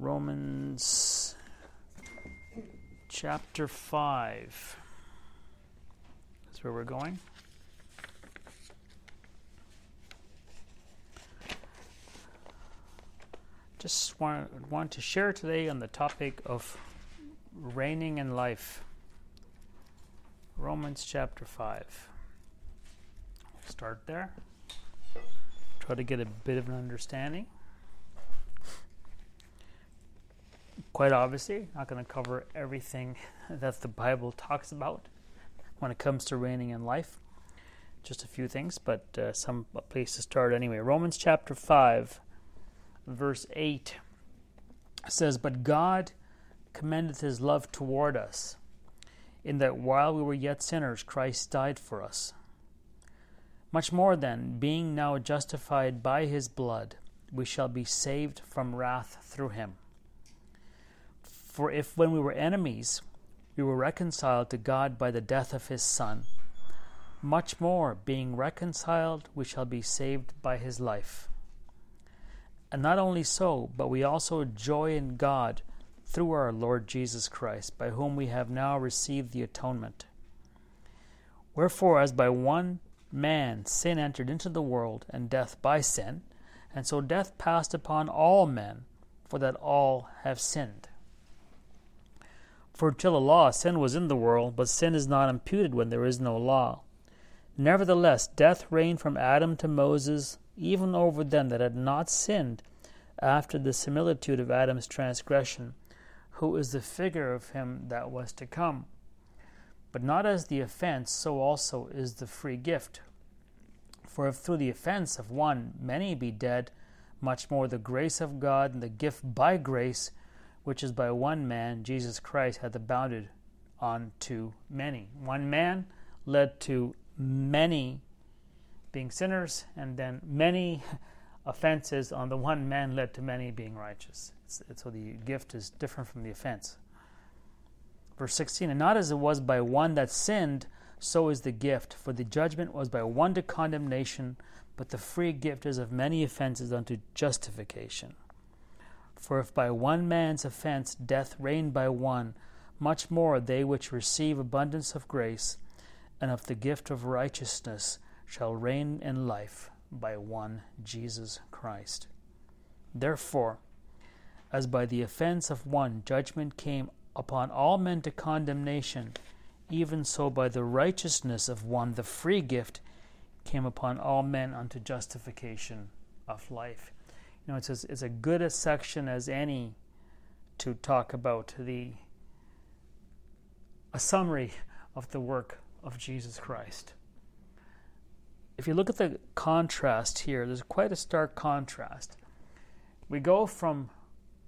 Romans chapter 5. That's where we're going. Just want, want to share today on the topic of reigning in life. Romans chapter 5. Start there. Try to get a bit of an understanding. Quite obviously, not going to cover everything that the Bible talks about when it comes to reigning in life. Just a few things, but uh, some place to start anyway. Romans chapter 5, verse 8 says, But God commendeth his love toward us, in that while we were yet sinners, Christ died for us. Much more then, being now justified by his blood, we shall be saved from wrath through him. For if when we were enemies, we were reconciled to God by the death of his Son, much more, being reconciled, we shall be saved by his life. And not only so, but we also joy in God through our Lord Jesus Christ, by whom we have now received the atonement. Wherefore, as by one man sin entered into the world, and death by sin, and so death passed upon all men, for that all have sinned. For till the law, sin was in the world, but sin is not imputed when there is no law. Nevertheless, death reigned from Adam to Moses, even over them that had not sinned, after the similitude of Adam's transgression who is the figure of him that was to come. But not as the offense, so also is the free gift. For if through the offense of one many be dead, much more the grace of God and the gift by grace, which is by one man, Jesus Christ, hath abounded unto many. One man led to many being sinners, and then many offenses on the one man led to many being righteous. So the gift is different from the offense. Verse 16, and not as it was by one that sinned, so is the gift. For the judgment was by one to condemnation, but the free gift is of many offenses unto justification. For if by one man's offense death reigned by one, much more they which receive abundance of grace and of the gift of righteousness shall reign in life by one Jesus Christ. Therefore, as by the offense of one judgment came upon all men to condemnation, even so by the righteousness of one the free gift came upon all men unto justification of life. Know, it's as, it's a good a section as any to talk about the a summary of the work of Jesus Christ. If you look at the contrast here, there's quite a stark contrast. We go from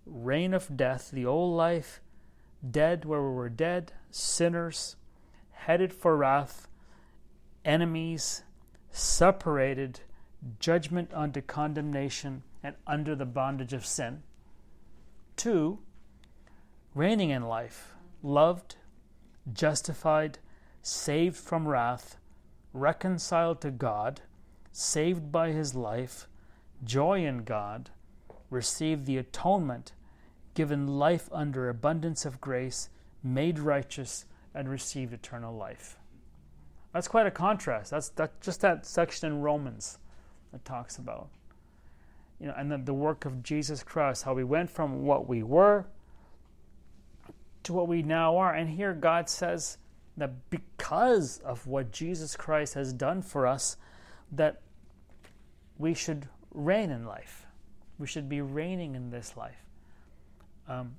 reign of death, the old life, dead where we were dead, sinners, headed for wrath, enemies, separated, judgment unto condemnation, and under the bondage of sin. Two, reigning in life, loved, justified, saved from wrath, reconciled to God, saved by his life, joy in God received the atonement, given life under abundance of grace, made righteous, and received eternal life. That's quite a contrast. That's that just that section in Romans that talks about. You know, and then the work of Jesus Christ, how we went from what we were to what we now are. And here God says that because of what Jesus Christ has done for us, that we should reign in life. We should be reigning in this life. Um,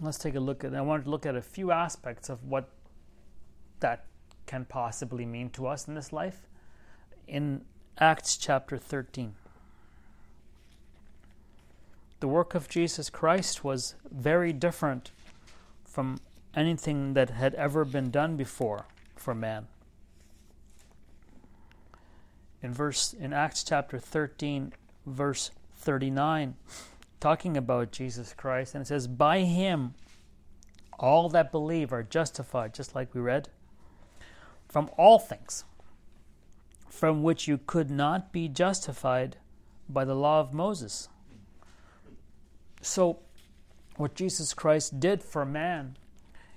let's take a look at. I want to look at a few aspects of what that can possibly mean to us in this life. In Acts chapter 13, the work of Jesus Christ was very different from anything that had ever been done before for man. In verse in Acts chapter 13 verse 39, talking about Jesus Christ, and it says, By him all that believe are justified, just like we read, from all things from which you could not be justified by the law of Moses. So, what Jesus Christ did for man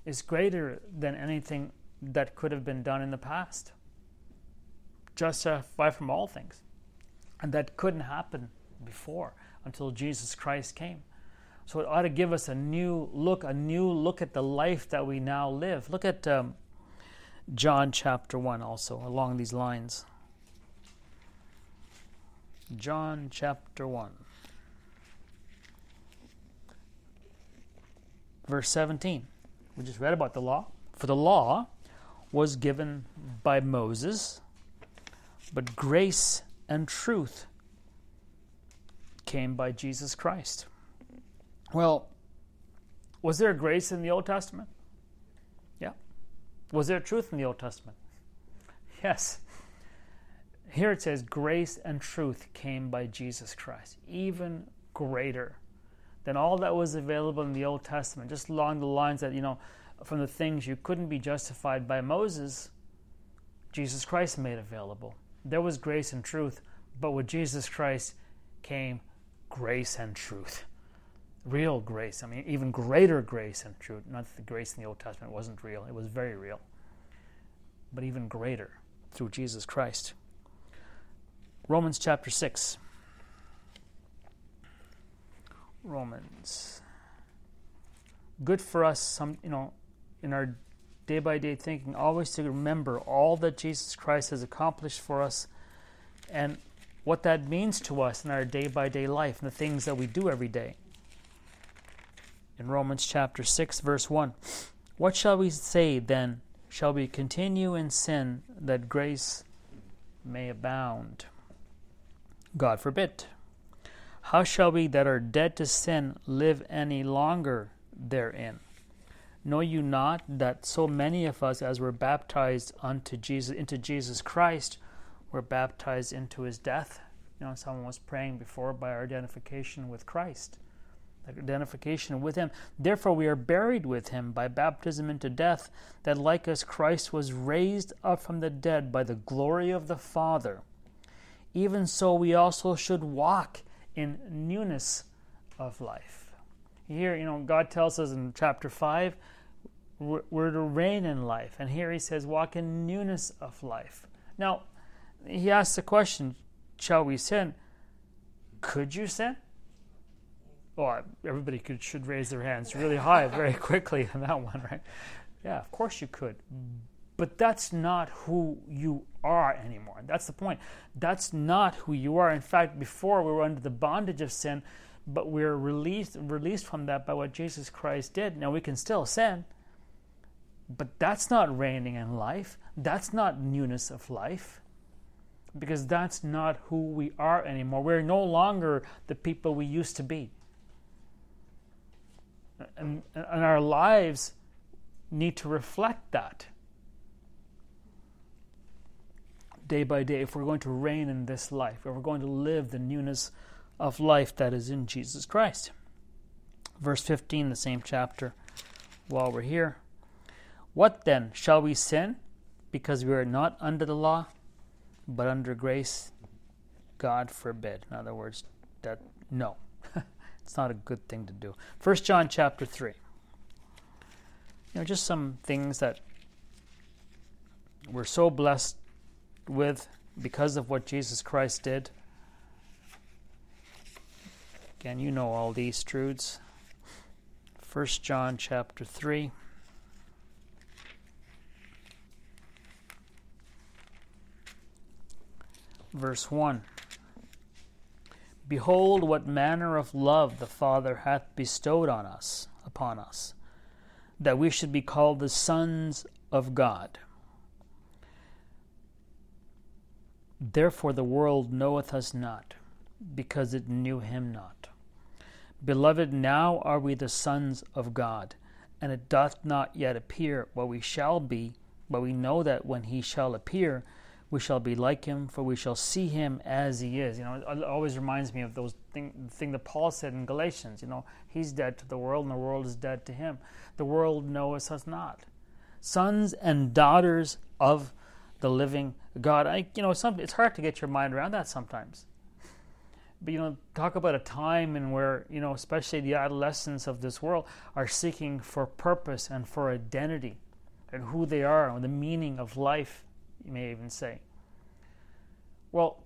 is greater than anything that could have been done in the past. Justified from all things. And that couldn't happen before until Jesus Christ came. So it ought to give us a new look, a new look at the life that we now live. Look at um, John chapter 1 also, along these lines. John chapter 1. Verse 17. We just read about the law. For the law was given by Moses, but grace and truth came by Jesus Christ. Well, was there grace in the Old Testament? Yeah. Was there truth in the Old Testament? Yes. Here it says, grace and truth came by Jesus Christ, even greater than all that was available in the Old Testament, just along the lines that, you know, from the things you couldn't be justified by Moses, Jesus Christ made available. There was grace and truth, but with Jesus Christ came grace and truth. Real grace. I mean, even greater grace and truth. Not that the grace in the Old Testament wasn't real, it was very real. But even greater through Jesus Christ. Romans chapter 6. Romans. Good for us, some you know, in our day by day thinking, always to remember all that Jesus Christ has accomplished for us and what that means to us in our day by day life and the things that we do every day. In Romans chapter 6, verse 1, what shall we say then? Shall we continue in sin that grace may abound? God forbid. How shall we that are dead to sin live any longer therein? Know you not that so many of us as were baptized unto Jesus into Jesus Christ were baptized into his death? You know, someone was praying before by our identification with Christ. Identification with him. Therefore, we are buried with him by baptism into death, that like as Christ was raised up from the dead by the glory of the Father, even so we also should walk in newness of life. Here, you know, God tells us in chapter 5, we're to reign in life. And here he says, walk in newness of life. Now, he asks the question, shall we sin? Could you sin? Well, everybody could, should raise their hands really high very quickly on that one, right? Yeah, of course you could. But that's not who you are anymore. That's the point. That's not who you are. In fact, before we were under the bondage of sin, but we're released released from that by what Jesus Christ did. Now we can still sin, but that's not reigning in life. That's not newness of life. Because that's not who we are anymore. We're no longer the people we used to be. And, and our lives need to reflect that. Day by day, if we're going to reign in this life, if we're going to live the newness of life that is in Jesus Christ. Verse 15, the same chapter, while we're here. What then? Shall we sin because we are not under the law, but under grace? God forbid. In other words, that no. it's not a good thing to do. First John chapter 3. You know, just some things that we're so blessed with because of what Jesus Christ did. Again, you know all these truths. 1 John chapter 3. Verse 1 Behold, what manner of love the Father hath bestowed on us, upon us, that we should be called the sons of God. Therefore the world knoweth us not, because it knew him not. Beloved, now are we the sons of God, and it doth not yet appear what we shall be, but we know that when he shall appear, we shall be like him, for we shall see him as he is. You know, it always reminds me of those thing, thing that Paul said in Galatians. You know, he's dead to the world, and the world is dead to him. The world knoweth us not. Sons and daughters of the living God. I, you know, some, it's hard to get your mind around that sometimes. But you know, talk about a time in where you know, especially the adolescents of this world are seeking for purpose and for identity, and who they are, and the meaning of life. You may even say. Well,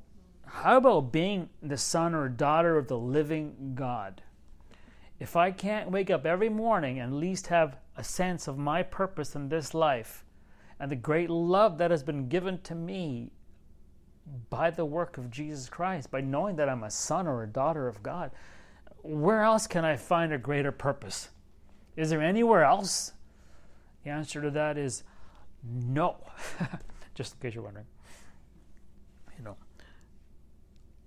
how about being the son or daughter of the living God? If I can't wake up every morning and at least have a sense of my purpose in this life and the great love that has been given to me by the work of Jesus Christ, by knowing that I'm a son or a daughter of God, where else can I find a greater purpose? Is there anywhere else? The answer to that is no. Just in case you're wondering. You know.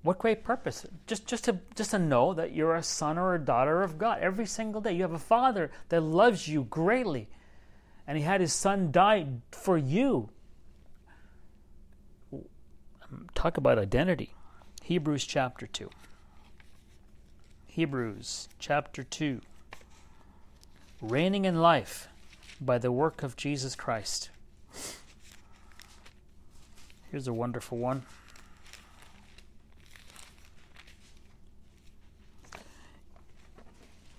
What great purpose? Just just to just to know that you're a son or a daughter of God every single day. You have a father that loves you greatly. And he had his son die for you. Talk about identity. Hebrews chapter 2. Hebrews chapter 2. Reigning in life by the work of Jesus Christ. Here's a wonderful one.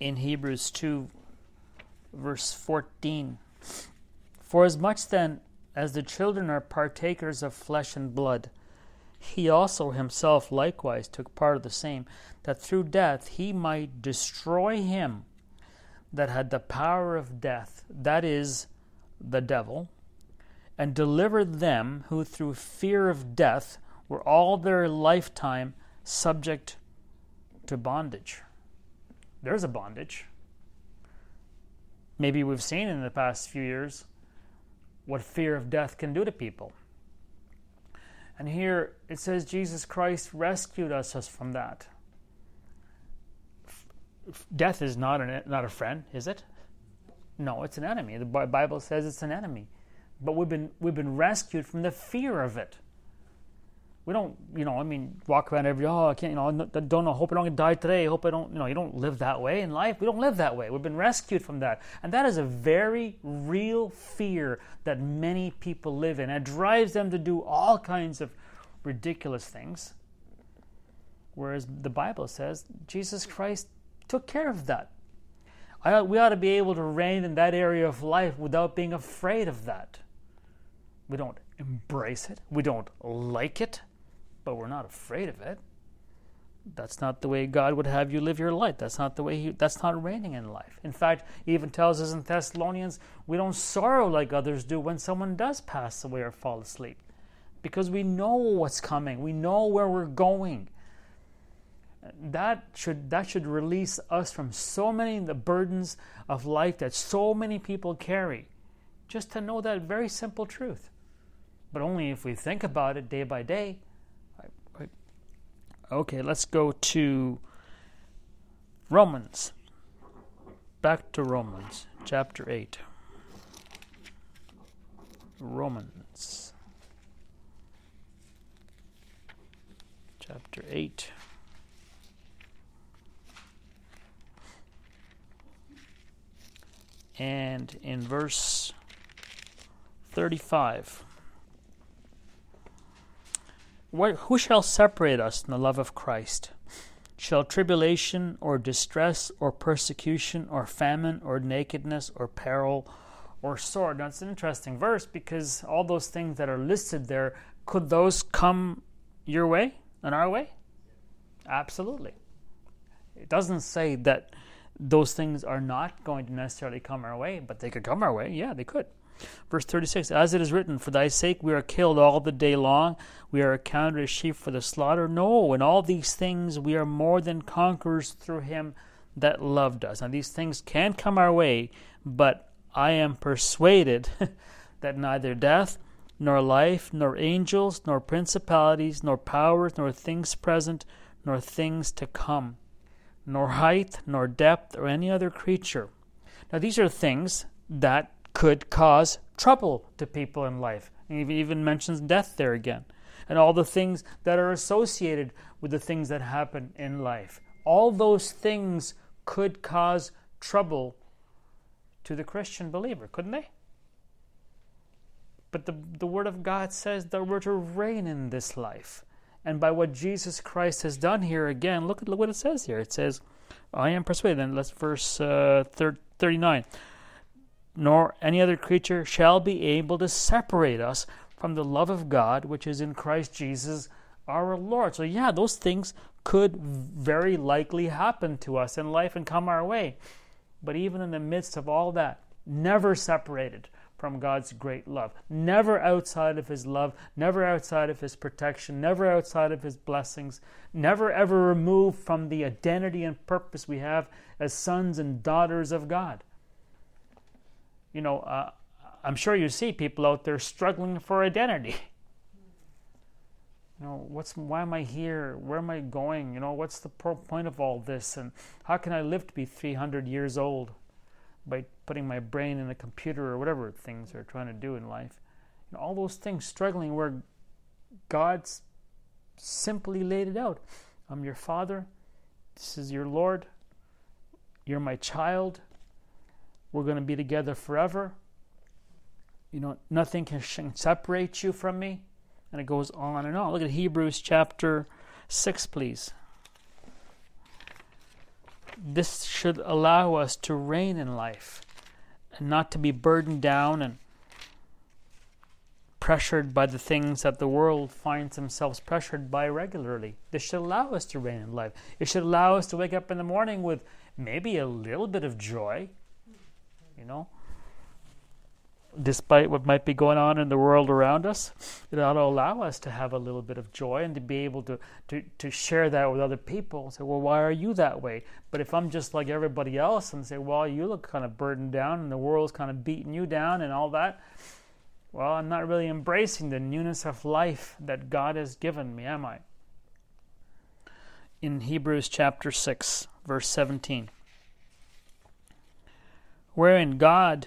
In Hebrews 2, verse 14. For as much then as the children are partakers of flesh and blood, he also himself likewise took part of the same, that through death he might destroy him that had the power of death, that is, the devil, and deliver them who through fear of death were all their lifetime subject to bondage. There's a bondage. Maybe we've seen in the past few years what fear of death can do to people. And here it says Jesus Christ rescued us from that. Death is not, an, not a friend, is it? No, it's an enemy. The Bible says it's an enemy. But we've been, we've been rescued from the fear of it. We don't, you know, I mean, walk around every, oh, I can't, you know, don't know, hope I don't die today, hope I don't, you know, you don't live that way in life. We don't live that way. We've been rescued from that. And that is a very real fear that many people live in. It drives them to do all kinds of ridiculous things. Whereas the Bible says Jesus Christ took care of that. I, we ought to be able to reign in that area of life without being afraid of that. We don't embrace it, we don't like it, but we're not afraid of it. That's not the way God would have you live your life. That's not the way he, that's not reigning in life. In fact, he even tells us in Thessalonians, we don't sorrow like others do when someone does pass away or fall asleep. Because we know what's coming. We know where we're going. That should that should release us from so many of the burdens of life that so many people carry. Just to know that very simple truth. But only if we think about it day by day Okay, let's go to Romans. Back to Romans, chapter 8. Romans, chapter 8. And in verse 35. What, who shall separate us from the love of Christ? Shall tribulation or distress or persecution or famine or nakedness or peril or sword? Now it's an interesting verse because all those things that are listed there, could those come your way and our way? Absolutely. It doesn't say that those things are not going to necessarily come our way, but they could come our way. Yeah, they could. Verse 36 As it is written, For thy sake we are killed all the day long, we are accounted as sheep for the slaughter. No, in all these things we are more than conquerors through him that loved us. Now, these things can come our way, but I am persuaded that neither death, nor life, nor angels, nor principalities, nor powers, nor things present, nor things to come, nor height, nor depth, or any other creature. Now, these are things that could cause trouble to people in life. And he even mentions death there again. And all the things that are associated with the things that happen in life. All those things could cause trouble to the Christian believer, couldn't they? But the, the Word of God says that we're to reign in this life. and by what Jesus Christ has done here again. Look at look what it says here. It says, "I am persuaded." And let's verse uh, thirty-nine. Nor any other creature shall be able to separate us from the love of God which is in Christ Jesus our Lord. So yeah, those things could very likely happen to us in life and come our way. But even in the midst of all that, never separated from God's great love. Never outside of His love, never outside of His protection, never outside of His blessings, never ever removed from the identity and purpose we have as sons and daughters of God. You know, uh, I'm sure you see people out there struggling for identity. You know, what's why am I here? Where am I going? You know, what's the point of all this? And how can I live to be 300 years old? by putting my brain in a computer or whatever things they're trying to do in life. You know, all those things struggling where God's simply laid it out. I'm your father. This is your Lord. You're my child. We're going to be together forever. You know, nothing can separate you from me. And it goes on and on. Look at Hebrews chapter 6, please this should allow us to reign in life and not to be burdened down and pressured by the things that the world finds themselves pressured by regularly. This should allow us to reign in life. It should allow us to wake up in the morning with maybe a little bit of joy, you know, despite what might be going on in the world around us, it ought to allow us to have a little bit of joy and to be able to, to, to share that with other people. Say, well, why are you that way? But if I'm just like everybody else and say, well, you look kind of burdened down and the world's kind of beating you down and all that, well, I'm not really embracing the newness of life that God has given me, am I? In Hebrews chapter 6, verse 17, wherein God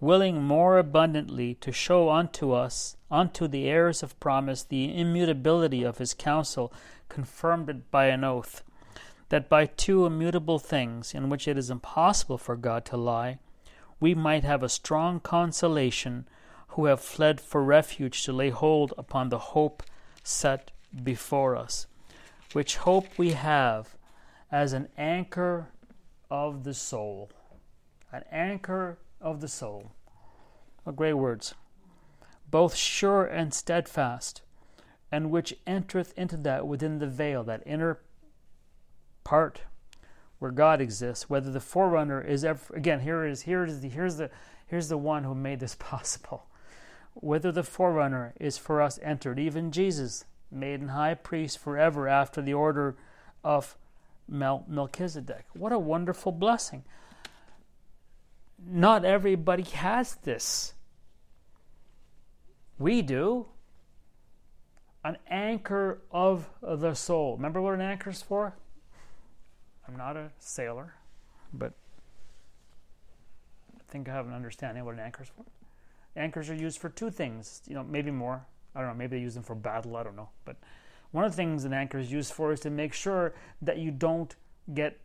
willing more abundantly to show unto us, unto the heirs of promise, the immutability of his counsel, confirmed it by an oath, that by two immutable things, in which it is impossible for God to lie, we might have a strong consolation who have fled for refuge to lay hold upon the hope set before us, which hope we have as an anchor of the soul. An anchor of the soul. What great words. Both sure and steadfast, and which entereth into that within the veil, that inner part where God exists, whether the forerunner is ever again, here is here is the here's the here's the one who made this possible. Whether the forerunner is for us entered, even Jesus, made an high priest forever after the order of Mel- Melchizedek. What a wonderful blessing not everybody has this. We do. An anchor of the soul. Remember what an anchor is for? I'm not a sailor, but I think I have an understanding what an anchor is for. Anchors are used for two things, you know, maybe more. I don't know, maybe they use them for battle, I don't know. But one of the things an anchor is used for is to make sure that you don't get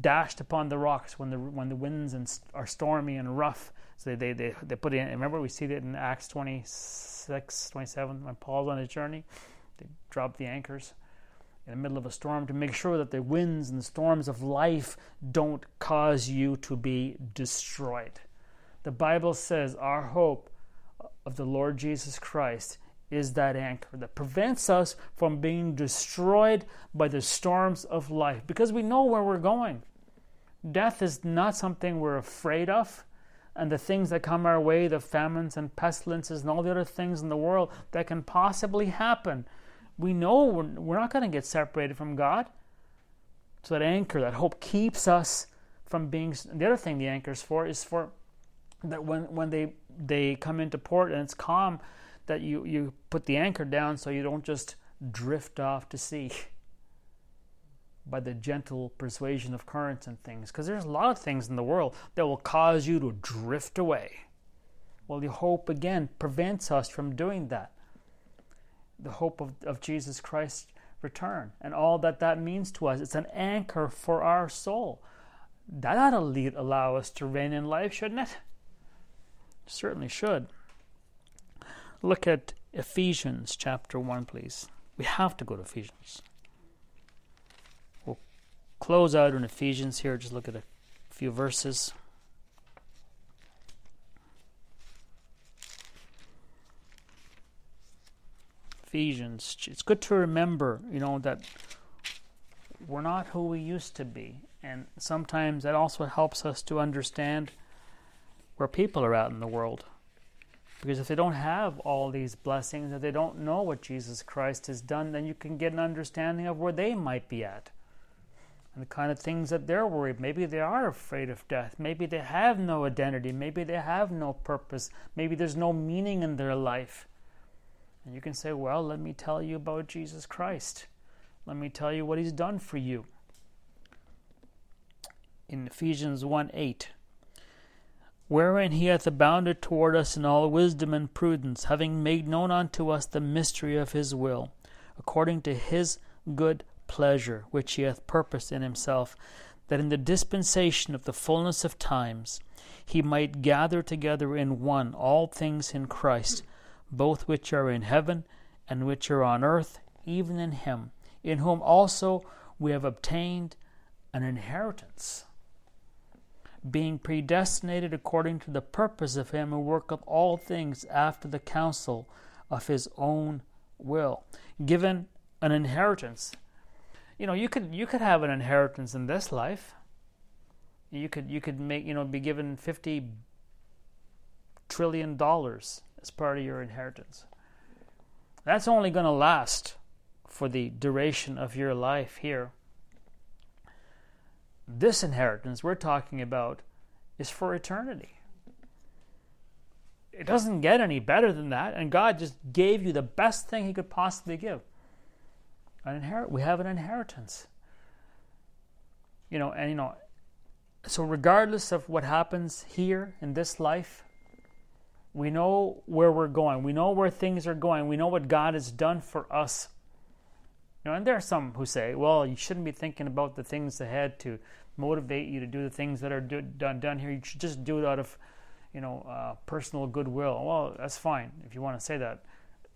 dashed upon the rocks when the when the winds and are stormy and rough. So they, they, they, put in, remember we see that in Acts 26, 27, when Paul's on his journey, they drop the anchors in the middle of a storm to make sure that the winds and the storms of life don't cause you to be destroyed. The Bible says our hope of the Lord Jesus Christ is that anchor that prevents us from being destroyed by the storms of life because we know where we're going. Death is not something we're afraid of, and the things that come our way, the famines and pestilences and all the other things in the world that can possibly happen, we know we're, we're not going to get separated from God. So that anchor, that hope keeps us from being. The other thing the anchor is for is for that when when they they come into port and it's calm, that you you put the anchor down so you don't just drift off to sea by the gentle persuasion of currents and things. Because there's a lot of things in the world that will cause you to drift away. Well the hope again prevents us from doing that. The hope of, of jesus christ's return and all that that means to us. It's an anchor for our soul. That ought to lead, allow us to reign in life shouldn't it? Certainly should look at Ephesians chapter 1, please. We have to go to Ephesians. We'll close out in Ephesians here, just look at a few verses. Ephesians. It's good to remember, you know, that we're not who we used to be. And sometimes that also helps us to understand where people are at in the world. Because if they don't have all these blessings, if they don't know what Jesus Christ has done, then you can get an understanding of where they might be at and the kind of things that they're worried. Maybe they are afraid of death. Maybe they have no identity. Maybe they have no purpose. Maybe there's no meaning in their life. And you can say, Well, let me tell you about Jesus Christ. Let me tell you what he's done for you. In Ephesians 1 8, wherein he hath abounded toward us in all wisdom and prudence, having made known unto us the mystery of his will, according to his good pleasure, which he hath purposed in himself, that in the dispensation of the fullness of times he might gather together in one all things in Christ both which are in heaven and which are on earth, even in him, in whom also we have obtained an inheritance, being predestinated according to the purpose of him who worketh all things after the counsel of his own will. Given an inheritance. You know, you could you could have an inheritance in this life. You could you could make you know be given fifty trillion dollars as part of your inheritance. That's only going to last for the duration of your life here. This inheritance we're talking about is for eternity. It doesn't get any better than that, and God just gave you the best thing He could possibly give. An inherit we have an inheritance. You know, and you know, so regardless of what happens here in this life, we know where we're going. We know where things are going. We know what God has done for us. Know, and there are some who say, well, you shouldn't be thinking about the things ahead to motivate you to do the things that are do, done, done here. You should just do it out of, you know, uh, personal goodwill. Well, that's fine if you want to say that.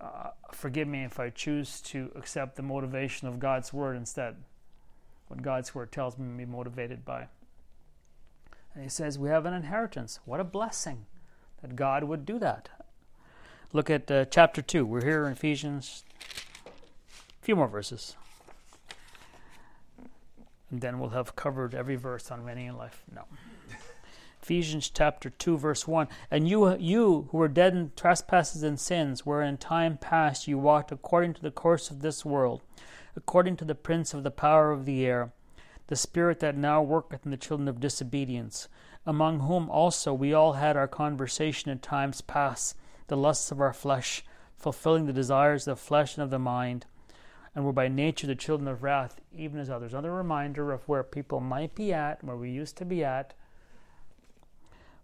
Uh, forgive me if I choose to accept the motivation of God's word instead. What God's word tells me to be motivated by. And he says, We have an inheritance. What a blessing that God would do that. Look at uh, chapter 2. We're here in Ephesians. A few more verses. And then we'll have covered every verse on reigning in life. No. Ephesians chapter 2, verse 1. And you, you who were dead in trespasses and sins, where in time past you walked according to the course of this world, according to the prince of the power of the air, the spirit that now worketh in the children of disobedience among whom also we all had our conversation in times past, the lusts of our flesh, fulfilling the desires of the flesh and of the mind, and were by nature the children of wrath, even as others. Another reminder of where people might be at, where we used to be at.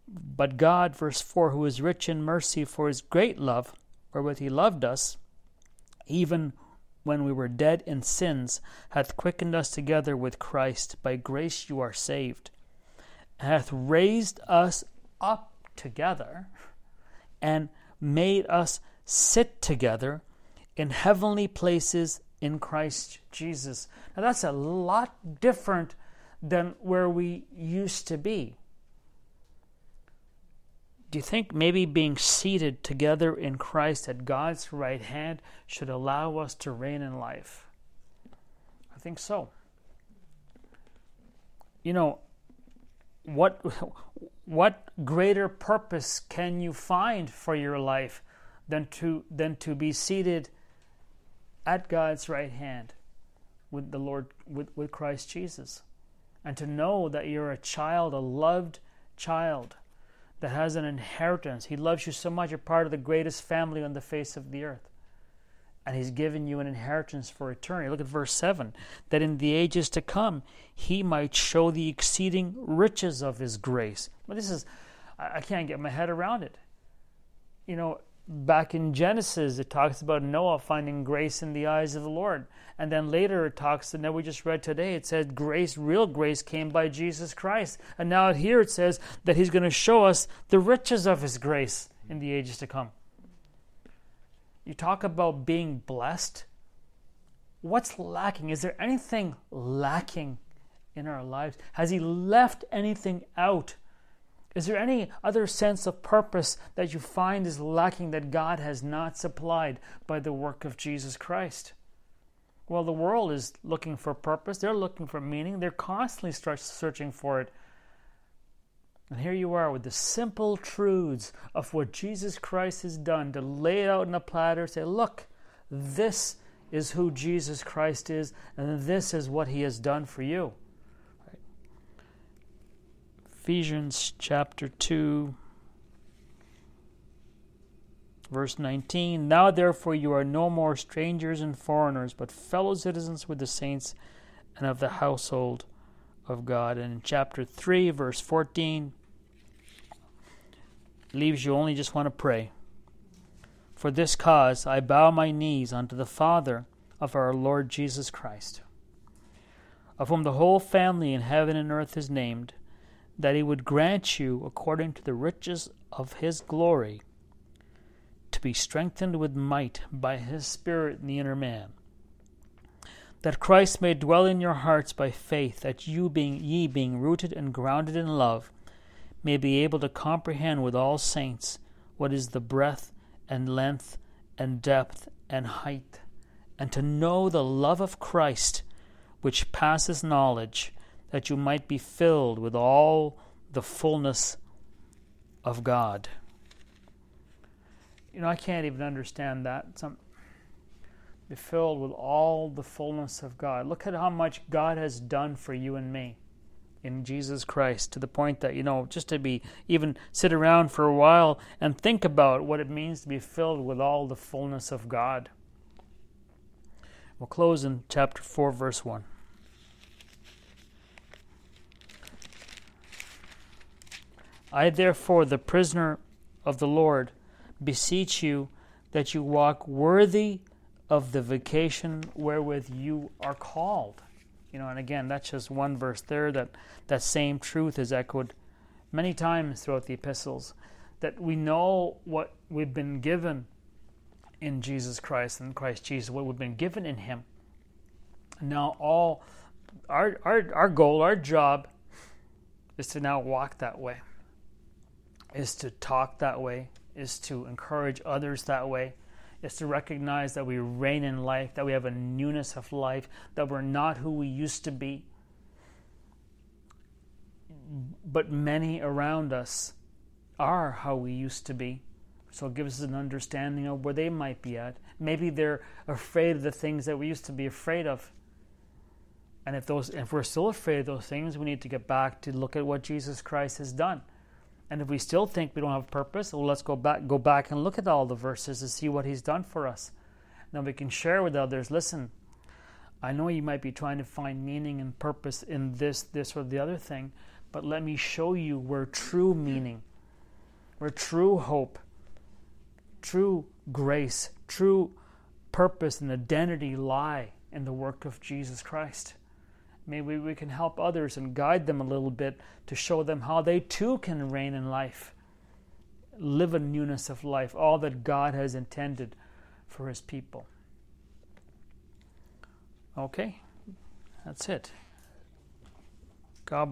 But God, verse 4, who is rich in mercy for his great love, wherewith he loved us, even when we were dead in sins, hath quickened us together with Christ. By grace you are saved hath raised us up together and made us sit together in heavenly places in Christ Jesus. Now that's a lot different than where we used to be. Do you think maybe being seated together in Christ at God's right hand should allow us to reign in life? I think so. You know, what what greater purpose can you find for your life than to than to be seated at God's right hand with the Lord with, with Christ Jesus and to know that you're a child a loved child that has an inheritance he loves you so much you're part of the greatest family on the face of the earth and he's given you an inheritance for eternity. Look at verse 7 that in the ages to come he might show the exceeding riches of his grace. But this is, I can't get my head around it. You know, back in Genesis, it talks about Noah finding grace in the eyes of the Lord. And then later it talks, and then we just read today, it said grace, real grace came by Jesus Christ. And now here it says that he's going to show us the riches of his grace in the ages to come. You talk about being blessed. What's lacking? Is there anything lacking in our lives? Has He left anything out? Is there any other sense of purpose that you find is lacking that God has not supplied by the work of Jesus Christ? Well, the world is looking for purpose. They're looking for meaning. They're constantly searching for it. And here you are with the simple truths of what Jesus Christ has done to lay it out in a platter, say, look, this is who Jesus Christ is, and this is what he has done for you. Ephesians chapter 2, verse 19. Now, therefore, you are no more strangers and foreigners, but fellow citizens with the saints and of the household of God. And in chapter 3, verse 14, leaves you only just want to pray. For this cause I bow my knees unto the Father of our Lord Jesus Christ, of whom the whole family in heaven and earth is named, that he would grant you, according to the riches of his glory, to be strengthened with might by his Spirit in the inner man, that Christ may dwell in your hearts by faith, that you being ye being rooted and grounded in love, may be able to comprehend with all saints what is the breadth and length and depth and height, and to know the love of Christ, which passes knowledge, that you might be filled with all the fullness of God. You know, I can't even understand that. Some be filled with all the fullness of God. Look at how much God has done for you and me in Jesus Christ to the point that, you know, just to be even sit around for a while and think about what it means to be filled with all the fullness of God. We'll close in chapter 4, verse 1. I, therefore, the prisoner of the Lord, beseech you that you walk worthy of the vocation wherewith you are called. You know, and again, that's just one verse there that that same truth is echoed many times throughout the epistles. That we know what we've been given in Jesus Christ and Christ Jesus, what we've been given in Him. Now, all our, our, our goal, our job is to now walk that way, is to talk that way, is to encourage others that way, is to recognize that we reign in life, that we have a newness of life, that we're not who we used to be. But many around us are how we used to be. So it gives us an understanding of where they might be at. Maybe they're afraid of the things that we used to be afraid of. And if those if we're still afraid of those things, we need to get back to look at what Jesus Christ has done. And if we still think we don't have purpose, well, let's go back, go back and look at all the verses to see what He's done for us. Then we can share with others. Listen, I know you might be trying to find meaning and purpose in this, this, or the other thing, but let me show you where true meaning, where true hope, true grace, true purpose and identity lie in the work of Jesus Christ. Maybe we can help others and guide them a little bit to show them how they too can reign in life, live a newness of life, all that God has intended for His people. Okay, that's it. God